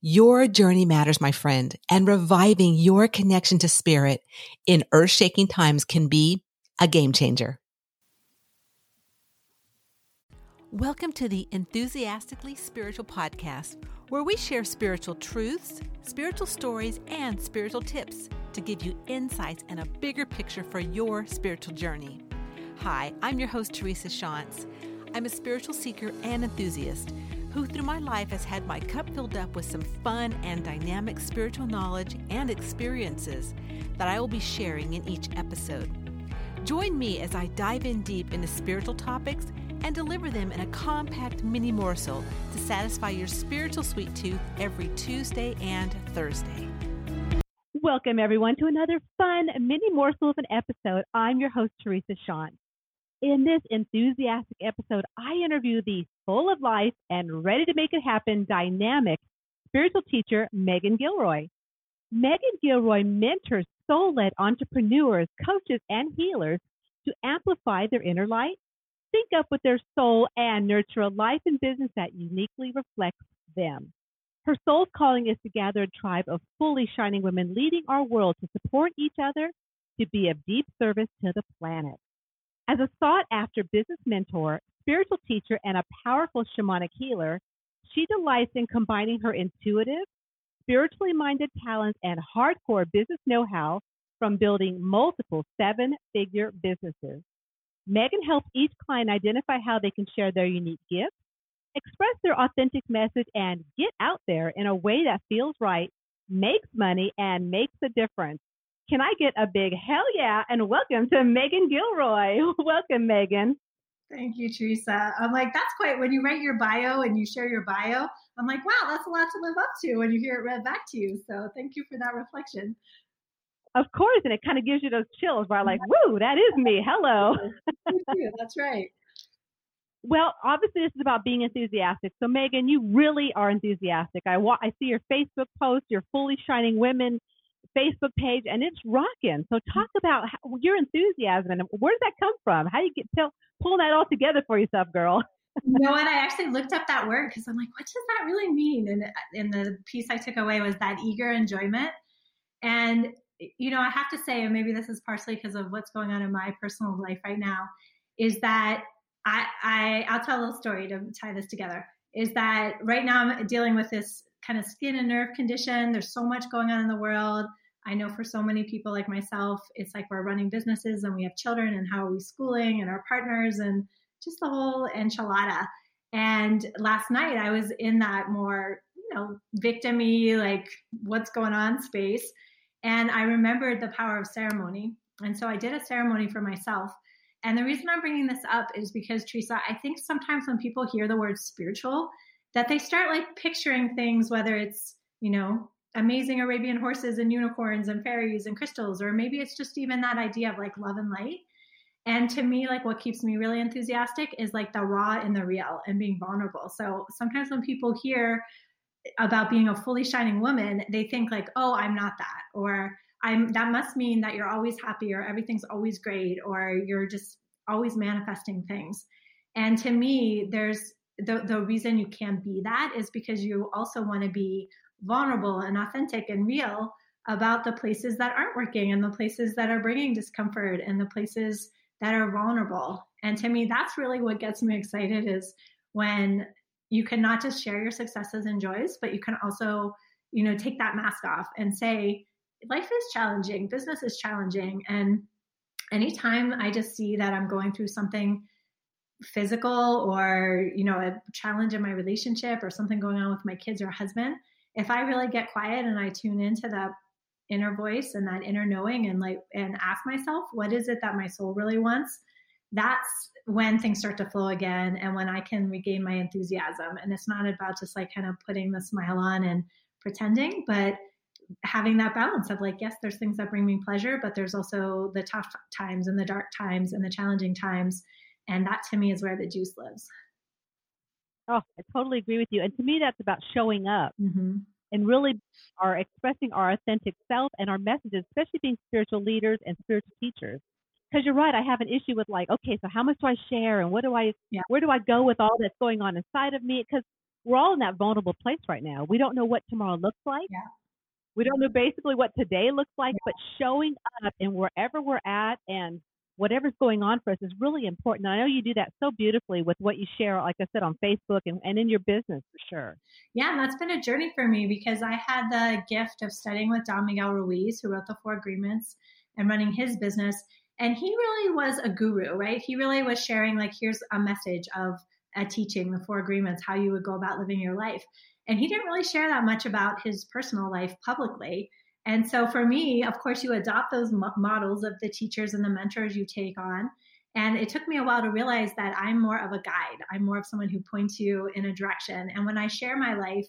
Your journey matters, my friend, and reviving your connection to spirit in earth shaking times can be a game changer. Welcome to the Enthusiastically Spiritual Podcast, where we share spiritual truths, spiritual stories, and spiritual tips to give you insights and a bigger picture for your spiritual journey. Hi, I'm your host, Teresa Shantz. I'm a spiritual seeker and enthusiast who through my life has had my cup filled up with some fun and dynamic spiritual knowledge and experiences that I will be sharing in each episode. Join me as I dive in deep into spiritual topics and deliver them in a compact mini morsel to satisfy your spiritual sweet tooth every Tuesday and Thursday. Welcome, everyone, to another fun mini morsel of an episode. I'm your host, Teresa Shantz. In this enthusiastic episode, I interview the full of life and ready to make it happen dynamic spiritual teacher, Megan Gilroy. Megan Gilroy mentors soul led entrepreneurs, coaches, and healers to amplify their inner light, sync up with their soul, and nurture a life and business that uniquely reflects them. Her soul's calling is to gather a tribe of fully shining women leading our world to support each other, to be of deep service to the planet. As a sought after business mentor, spiritual teacher, and a powerful shamanic healer, she delights in combining her intuitive, spiritually minded talents and hardcore business know how from building multiple seven figure businesses. Megan helps each client identify how they can share their unique gifts, express their authentic message, and get out there in a way that feels right, makes money, and makes a difference. Can I get a big hell yeah and welcome to Megan Gilroy? welcome, Megan. Thank you, Teresa. I'm like, that's quite when you write your bio and you share your bio. I'm like, wow, that's a lot to live up to when you hear it read back to you. So thank you for that reflection. Of course, and it kind of gives you those chills where I'm like, woo, that is me. Hello. That's right. Well, obviously, this is about being enthusiastic. So, Megan, you really are enthusiastic. I, wa- I see your Facebook post, your Fully Shining Women Facebook page, and it's rocking. So mm-hmm. talk about how, your enthusiasm and where does that come from? How do you get tell, pull that all together for yourself, girl? you know what? I actually looked up that word because I'm like, what does that really mean? And uh, in the piece I took away was that eager enjoyment. And you know, I have to say, and maybe this is partially because of what's going on in my personal life right now, is that I, I I'll tell a little story to tie this together. Is that right now I'm dealing with this kind of skin and nerve condition. There's so much going on in the world. I know for so many people like myself, it's like we're running businesses and we have children and how are we schooling and our partners and just the whole enchilada. And last night I was in that more, you know, victimy, like what's going on space. And I remembered the power of ceremony. And so I did a ceremony for myself. And the reason I'm bringing this up is because, Teresa, I think sometimes when people hear the word spiritual, that they start like picturing things, whether it's, you know, amazing Arabian horses and unicorns and fairies and crystals, or maybe it's just even that idea of like love and light. And to me, like what keeps me really enthusiastic is like the raw and the real and being vulnerable. So sometimes when people hear about being a fully shining woman, they think like, oh, I'm not that, or I'm that must mean that you're always happy or everything's always great or you're just always manifesting things. And to me, there's the, the reason you can't be that is because you also want to be vulnerable and authentic and real about the places that aren't working and the places that are bringing discomfort and the places that are vulnerable. And to me, that's really what gets me excited is when you can not just share your successes and joys, but you can also, you know, take that mask off and say, life is challenging, business is challenging. And anytime I just see that I'm going through something physical or, you know, a challenge in my relationship or something going on with my kids or husband, if I really get quiet and I tune into that inner voice and that inner knowing and like and ask myself what is it that my soul really wants that's when things start to flow again and when i can regain my enthusiasm and it's not about just like kind of putting the smile on and pretending, but having that balance of like, yes, there's things that bring me pleasure, but there's also the tough times and the dark times and the challenging times. And that to me is where the juice lives. Oh, I totally agree with you. And to me, that's about showing up Mm-hmm. and really are expressing our authentic self and our messages, especially being spiritual leaders and spiritual teachers. Because you're right, I have an issue with like, okay, so how much do I share and what do I, Yeah. where do I go with all that's going on inside of me? Because we're all in that vulnerable place right now. We don't know what tomorrow looks like. Yeah. We don't know basically what today looks like, but showing up and wherever we're at and whatever's going on for us is really important. I know you do that so beautifully with what you share, like I said, on Facebook and, and in your business for sure. Yeah, and that's been a journey for me because I had the gift of studying with Don Miguel Ruiz, who wrote the Four Agreements, and running his business. And he really was a guru, right? He really was sharing, like, here's a message of a teaching, the Four Agreements, how you would go about living your life. And he didn't really share that much about his personal life publicly. And so for me, of course, you adopt those mo- models of the teachers and the mentors you take on. And it took me a while to realize that I'm more of a guide. I'm more of someone who points you in a direction. And when I share my life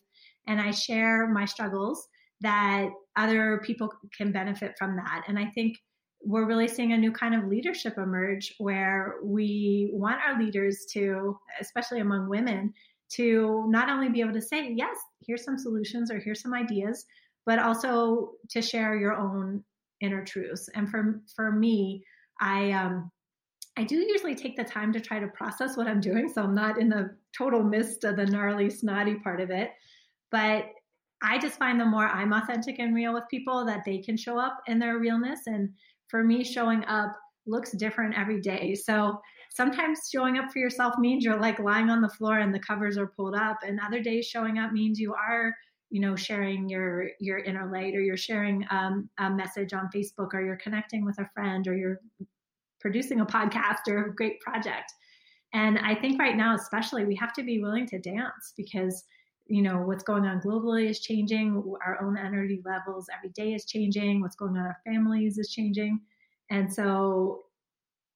and I share my struggles, that other people can benefit from that. And I think we're really seeing a new kind of leadership emerge where we want our leaders to, especially among women, to not only be able to say, yes, here's some solutions or here's some ideas, but also to share your own inner truths. And for for me, I um I do usually take the time to try to process what I'm doing, so I'm not in the total mist of the gnarly, snotty part of it. But I just find the more I'm authentic and real with people, that they can show up in their realness. And for me, showing up looks different every day. So sometimes showing up for yourself means you're like lying on the floor and the covers are pulled up, and other days showing up means you are you know sharing your your inner light or you're sharing um, a message on facebook or you're connecting with a friend or you're producing a podcast or a great project. And i think right now especially we have to be willing to dance because you know what's going on globally is changing. Our own energy levels every day is changing. What's going on our families is changing. And so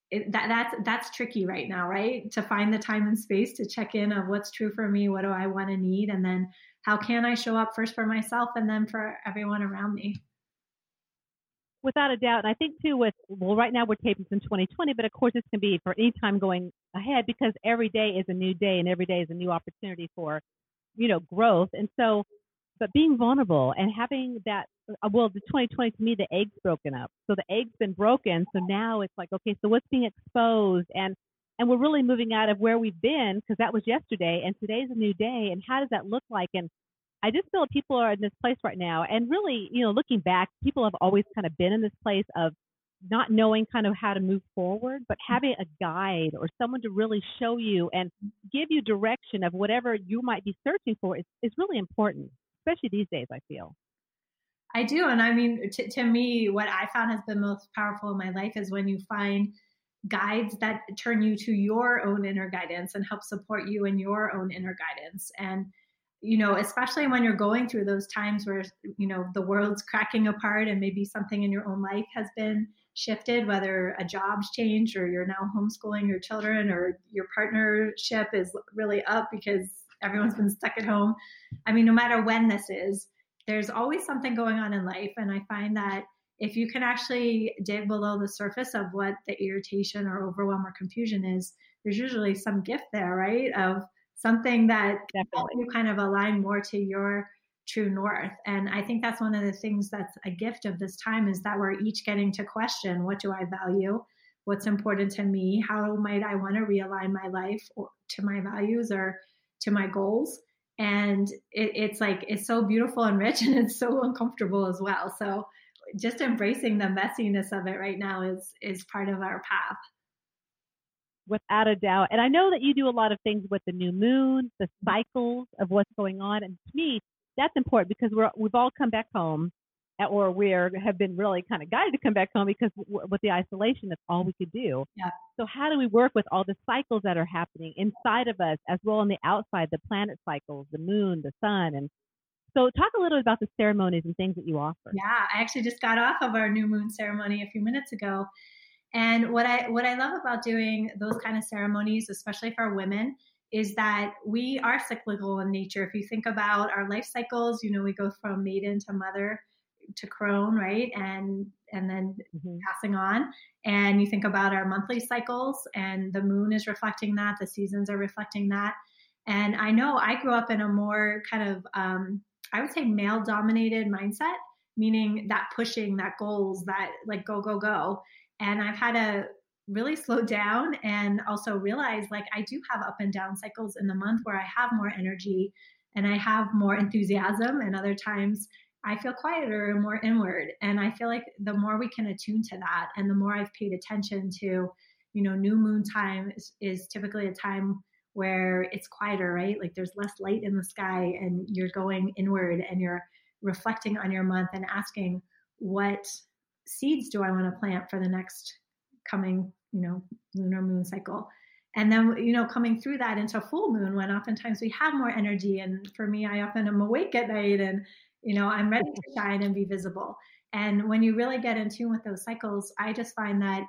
it, that that's that's tricky right now right? To find the time and space to check in of what's true for me what do i want to need and then how can I show up first for myself and then for everyone around me? Without a doubt. And I think too with well right now we're taping in 2020, but of course this can be for any time going ahead because every day is a new day and every day is a new opportunity for, you know, growth. And so but being vulnerable and having that uh, well the 2020 to me the egg's broken up. So the egg's been broken. So now it's like okay, so what's being exposed and and we're really moving out of where we've been because that was yesterday and today's a new day and how does that look like and i just feel people are in this place right now and really you know looking back people have always kind of been in this place of not knowing kind of how to move forward but mm. having a guide or someone to really show you and give you direction of whatever you might be searching for is, is really important especially these days i feel I do. And I mean, to, to me, what I found has been most powerful in my life is when you find guides that turn you to your own inner guidance and help support you in your own inner guidance. And, you know, especially when you're going through those times where, you know, the world's cracking apart and maybe something in your own life has been shifted, whether a job's changed or you're now homeschooling your children or your partnership is really up because everyone's been stuck at home. I mean, no matter when this is, there's always something going on in life. And I find that if you can actually dig below the surface of what the irritation or overwhelm or confusion is, there's usually some gift there, right? Of something that Definitely. you kind of align more to your true north. And I think that's one of the things that's a gift of this time is that we're each getting to question what do I value? What's important to me? How might I want to realign my life or, to my values or to my goals? And it, it's like, it's so beautiful and rich and it's so uncomfortable as well. So just embracing the messiness of it right now is is part of our path. Without a doubt. And i know that you do a lot of things with the new moon the cycles of what's going on. And to me that's important because we're we've all come back home or we have been really kind of guided to come back home because w- with the isolation that's all we could do. Yeah. so how do we work with all the cycles that are happening inside of us as well on the outside the planet cycles the moon the sun and so talk a little bit about the ceremonies and things that you offer. Yeah, I actually just got off of our new moon ceremony a few minutes ago. And what I what I love about doing those kind of ceremonies, especially for women, is that we are cyclical in nature. If you think about our life cycles, you know, we go from maiden to mother to crone, right? And and then mm-hmm. passing on. And you think about our monthly cycles and the moon is reflecting that, the seasons are reflecting that. And I know I grew up in a more kind of um, I would say male dominated mindset, meaning that pushing, that goals, that like go, go, go. And I've had to really slow down and also realize like I do have up and down cycles in the month where I have more energy and I have more enthusiasm, and other times I feel quieter and more inward. And I feel like the more we can attune to that, and the more I've paid attention to, you know, new moon time is, is typically a time where it's quieter, right? Like there's less light in the sky and you're going inward and you're reflecting on your month and asking what seeds do I want to plant for the next coming, you know, lunar moon cycle. And then, you know, coming through that into full moon when oftentimes we have more energy. And for me, I often am awake at night and, you know, I'm ready to shine and be visible. And when you really get in tune with those cycles, I just find that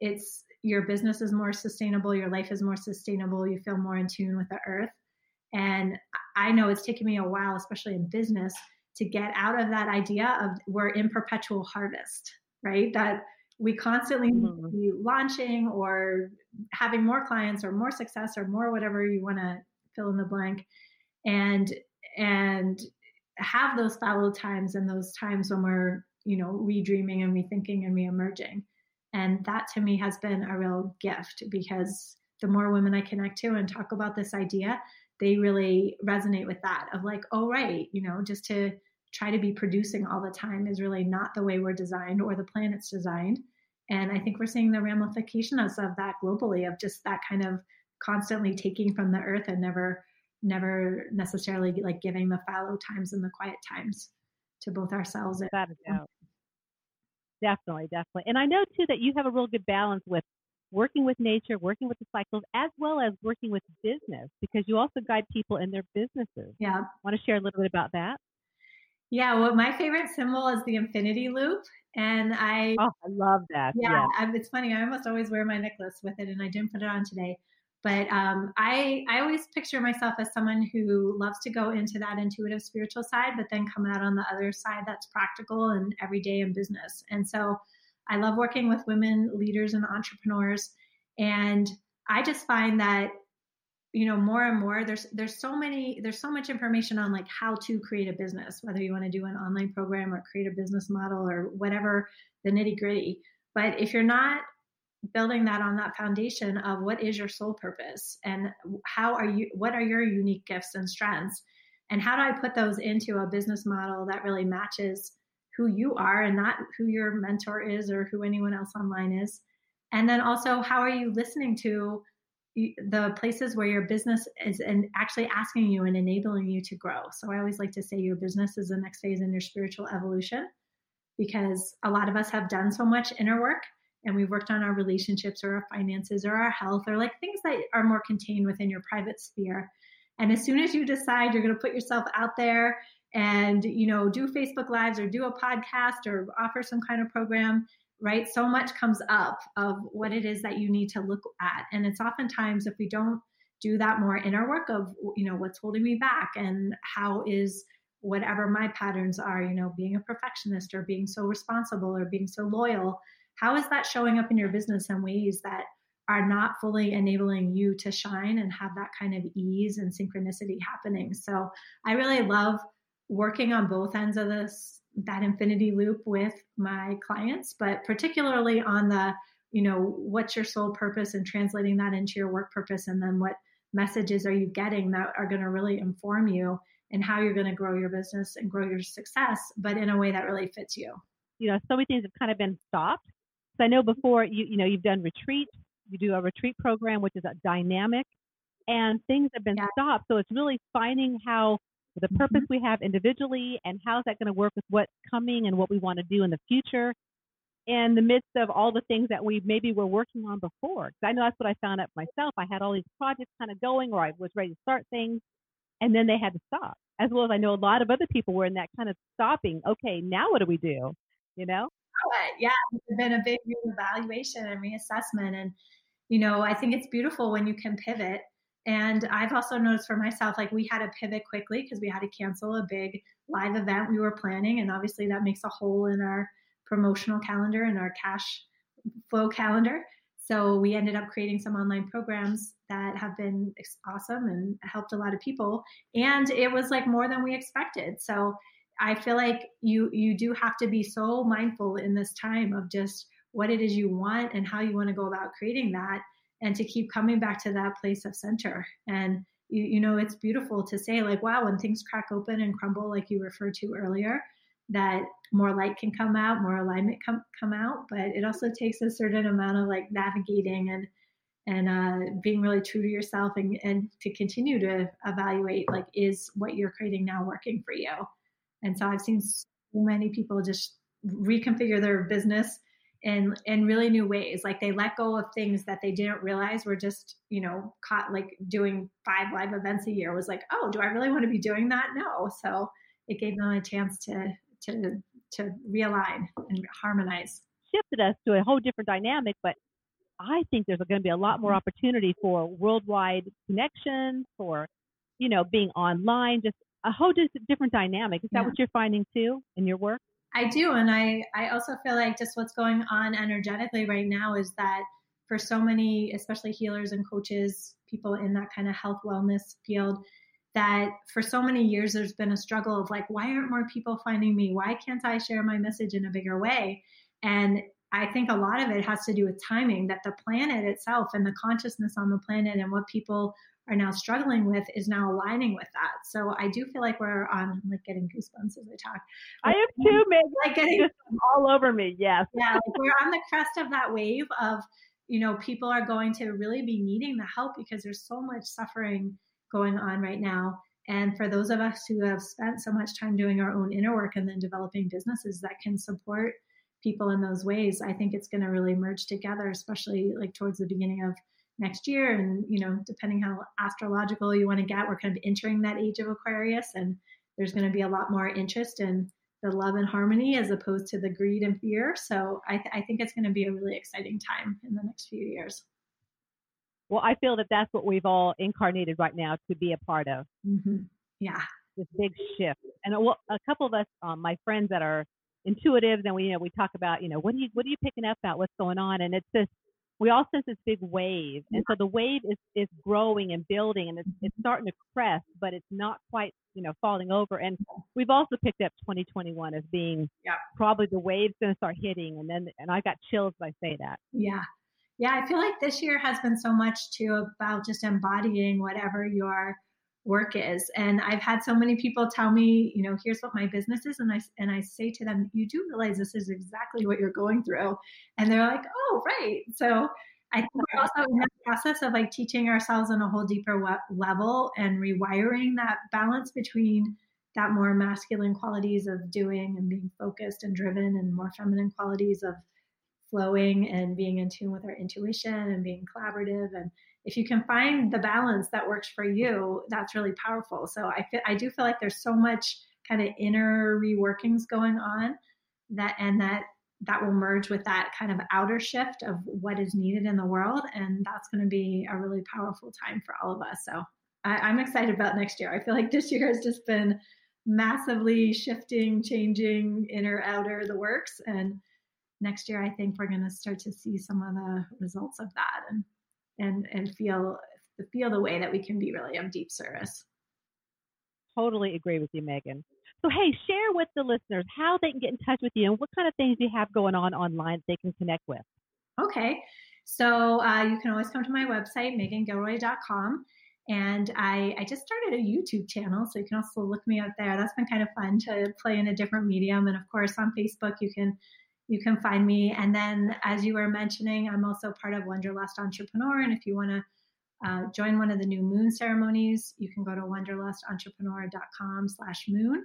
it's your business is more sustainable, your life is more sustainable, you feel more in tune with the earth. And I know it's taken me a while, especially in business, to get out of that idea of we're in perpetual harvest, right? That we constantly mm-hmm. be launching or having more clients or more success or more whatever you want to fill in the blank and and have those fallow times and those times when we're you know redreaming and rethinking and reemerging and that to me has been a real gift because the more women I connect to and talk about this idea, they really resonate with that of like, oh, right, you know, just to try to be producing all the time is really not the way we're designed or the planet's designed. And I think we're seeing the ramifications of that globally of just that kind of constantly taking from the earth and never, never necessarily like giving the fallow times and the quiet times to both ourselves and, Definitely, definitely. And I know too that you have a real good balance with working with nature, working with the cycles, as well as working with business because you also guide people in their businesses. Yeah. Want to share a little bit about that? Yeah, well, my favorite symbol is the infinity loop. And I, oh, I love that. Yeah, yeah. it's funny. I almost always wear my necklace with it, and I didn't put it on today. But um, I, I always picture myself as someone who loves to go into that intuitive spiritual side, but then come out on the other side that's practical and everyday in business. And so I love working with women leaders and entrepreneurs. And I just find that you know more and more there's there's so many there's so much information on like how to create a business whether you want to do an online program or create a business model or whatever the nitty gritty but if you're not building that on that foundation of what is your soul purpose and how are you what are your unique gifts and strengths? And how do i put those into a business model that really matches who you are and not who your mentor is or who anyone else online is? And then also how are you listening to the places where your business is and actually asking you and enabling you to grow? So i always like to say your business is the next phase in your spiritual evolution because a lot of us have done so much inner work and we've worked on our relationships or our finances or our health or like things that are more contained within your private sphere. And as soon as you decide you're going to put yourself out there and you know do Facebook lives or do a podcast or offer some kind of program, right? So much comes up of what it is that you need to look at. And it's oftentimes if we don't do that more inner work of you know what's holding me back and how is whatever my patterns are, you know, being a perfectionist or being so responsible or being so loyal how is that showing up in your business in ways that are not fully enabling you to shine and have that kind of ease and synchronicity happening? So i really love working on both ends of this that infinity loop with my clients but particularly on the you know what's your soul purpose and translating that into your work purpose and then what messages are you getting that are going to really inform you and how you're going to grow your business and grow your success but in a way that really fits you? You know so many things have kind of been stopped so I know before you you know you've done retreat, you do a retreat program which is a dynamic, and things have been yeah. stopped. So it's really finding how the purpose mm-hmm. we have individually and how's that going to work with what's coming and what we want to do in the future in the midst of all the things that we maybe were working on before. Because I know that's what I found out myself. I had all these projects kind of going, or I was ready to start things, and then they had to stop. As well as I know a lot of other people were in that kind of stopping. Okay, now what do we do? You know? It. Yeah, it's been a big reevaluation and reassessment. And, you know, I think it's beautiful when you can pivot And I've also noticed for myself, like we had to pivot quickly because we had to cancel a big live event we were planning. And obviously that makes a hole in our promotional calendar and our cash flow calendar. So we ended up creating some online programs that have been awesome and helped a lot of people. And it was like more than we expected. So I feel like you you do have to be so mindful in this time of just what it is you want and how you want to go about creating that and to keep coming back to that place of center. And you, you know, it's beautiful to say like, wow, when things crack open and crumble, like you referred to earlier, that more light can come out, more alignment come come out. But it also takes a certain amount of like navigating and and uh, being really true to yourself and, and to continue to evaluate like is what you're creating now working for you. And so I've seen so many people just reconfigure their business in in really new ways. Like they let go of things that they didn't realize were just you know caught like doing five live events a year. Was like oh do i really want to be doing that? No. So it gave them a chance to to to realign and harmonize. Shifted us to a whole different dynamic but i think there's going to be a lot more opportunity for worldwide connections for you know being online just a whole different dynamic is that yeah. what you're finding too in your work I do. And I, I also feel like just what's going on energetically right now is that for so many, especially healers and coaches, people in that kind of health wellness field, that for so many years there's been a struggle of like, why aren't more people finding me? Why can't I share my message in a bigger way? And I think a lot of it has to do with timing, that the planet itself and the consciousness on the planet and what people are now struggling with is now aligning with that. So I do feel like we're on like getting goosebumps as I talk. I am too, Meg. Like getting all over me. Yes. Yeah, like we're on the crest of that wave of you know people are going to really be needing the help because there's so much suffering going on right now. And for those of us who have spent so much time doing our own inner work and then developing businesses that can support people in those ways, I think it's going to really merge together, especially like towards the beginning of next year. And, you know, depending how astrological you want to get, we're kind of entering that age of Aquarius. And there's going to be a lot more interest in the love and harmony as opposed to the greed and fear. So I, th- I think it's going to be a really exciting time in the next few years. Well, I feel that that's what we've all incarnated right now to be a part of. Mm-hmm. Yeah. This big shift. And a, a couple of us, um, my friends that are intuitives and we, you know, we talk about, you know, what are you, what are you picking up about what's going on? And it's this we all sense this big wave. And so the wave is, is growing and building and it's, it's mm-hmm. starting to crest, but it's not quite, you know, falling over. And we've also picked up 2021 as being yeah. probably the wave's going to start hitting. And then, and I got chills by say that. Yeah. Yeah. I feel like this year has been so much too about just embodying whatever your work is. And I've had so many people tell me, you know, here's what my business is. And I, and I say to them, you do realize this is exactly what you're going through. And they're like, oh, right. So I think we're also in the process of like teaching ourselves on a whole deeper level and rewiring that balance between that more masculine qualities of doing and being focused and driven and more feminine qualities of flowing and being in tune with our intuition and being collaborative and if you can find the balance that works for you, that's really powerful. So I feel, I do feel like there's so much kind of inner reworkings going on that and that that will merge with that kind of outer shift of what is needed in the world and that's going to be a really powerful time for all of us so I, am excited about next year i feel like this year has just been massively shifting changing inner outer the works and next year i think we're going to start to see some of the results of that and and and feel feel the way that we can be really of deep service. Totally agree with you, Megan. So hey, share with the listeners how they can get in touch with you and what kind of things you have going on online they can connect with. Okay. So uh, you can always come to my website, megangilroy.com. And I, I just started a YouTube channel, so you can also look me up there. That's been kind of fun to play in a different medium. And of course, on Facebook, you can you can find me. And then, as you were mentioning, I'm also part of Wanderlust Entrepreneur. And if you want to uh, join one of the new moon ceremonies, you can go to wanderlustentrepreneur.com slash moon.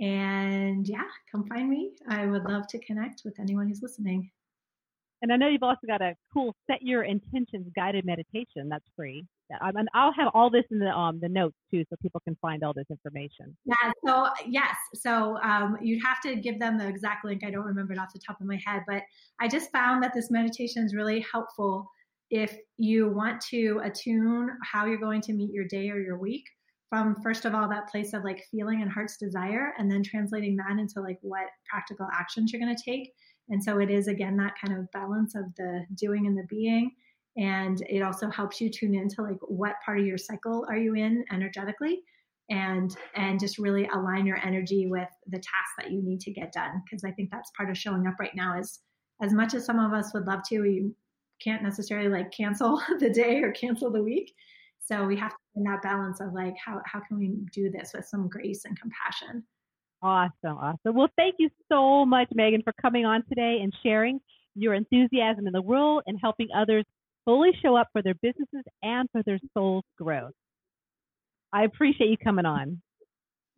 And yeah, come find me. I would love to connect with anyone who's listening. And I know you've also got a cool set your intentions guided meditation that's free. I mean, I'll have all this in the um the notes too, so people can find all this information. Yeah. So yes. So um, you'd have to give them the exact link. I don't remember it off the top of my head, but I just found that this meditation is really helpful if you want to attune how you're going to meet your day or your week from first of all that place of like feeling and heart's desire and then translating that into like what practical actions you're going to take and so it is again that kind of balance of the doing and the being and it also helps you tune into like what part of your cycle are you in energetically and and just really align your energy with the tasks that you need to get done. Because i think that's part of showing up right now is as much as some of us would love to we can't necessarily like cancel the day or cancel the week. So we have to find that balance of like how how can we do this with some grace and compassion? Awesome awesome. Well thank you so much megan for coming on today and sharing your enthusiasm in the world and helping others fully show up for their businesses and for their soul's growth I appreciate you coming on.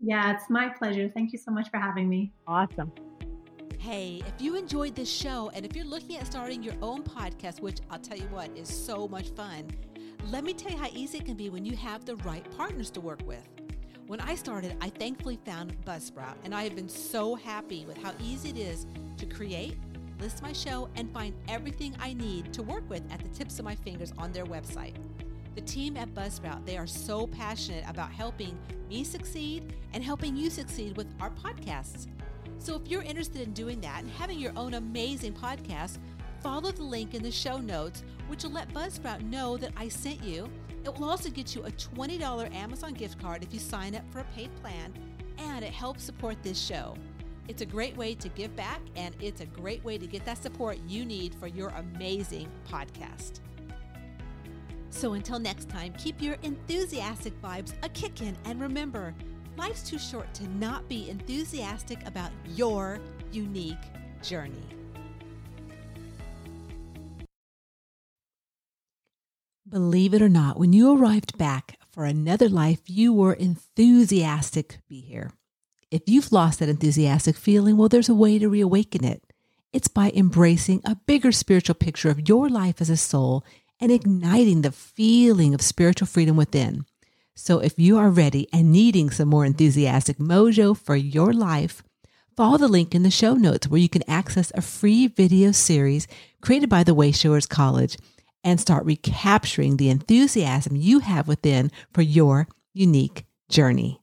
Yeah, it's my pleasure. Thank you so much for having me. Awesome. Hey, if you enjoyed this show and if you're looking at starting your own podcast, which I'll tell you what is so much fun, let me tell you how easy it can be when you have the right partners to work with. When I started, I thankfully found Buzzsprout, and I have been so happy with how easy it is to create, list my show, and find everything I need to work with at the tips of my fingers on their website. The team at Buzzsprout, they are so passionate about helping me succeed and helping you succeed with our podcasts. So if you're interested in doing that and having your own amazing podcast, follow the link in the show notes, which will let Buzzsprout know that I sent you. It will also get you a $20 Amazon gift card if you sign up for a paid plan, and it helps support this show. It's a great way to give back, and it's a great way to get that support you need for your amazing podcast. So until next time, keep your enthusiastic vibes a kickin', and remember, life's too short to not be enthusiastic about your unique journey. Believe it or not, when you arrived back for another life, you were enthusiastic to be here. If you've lost that enthusiastic feeling, well, there's a way to reawaken it. It's by embracing a bigger spiritual picture of your life as a soul and igniting the feeling of spiritual freedom within. So, if you are ready and needing some more enthusiastic mojo for your life, follow the link in the show notes where you can access a free video series created by the Wayshowers College and start recapturing the enthusiasm you have within for your unique journey.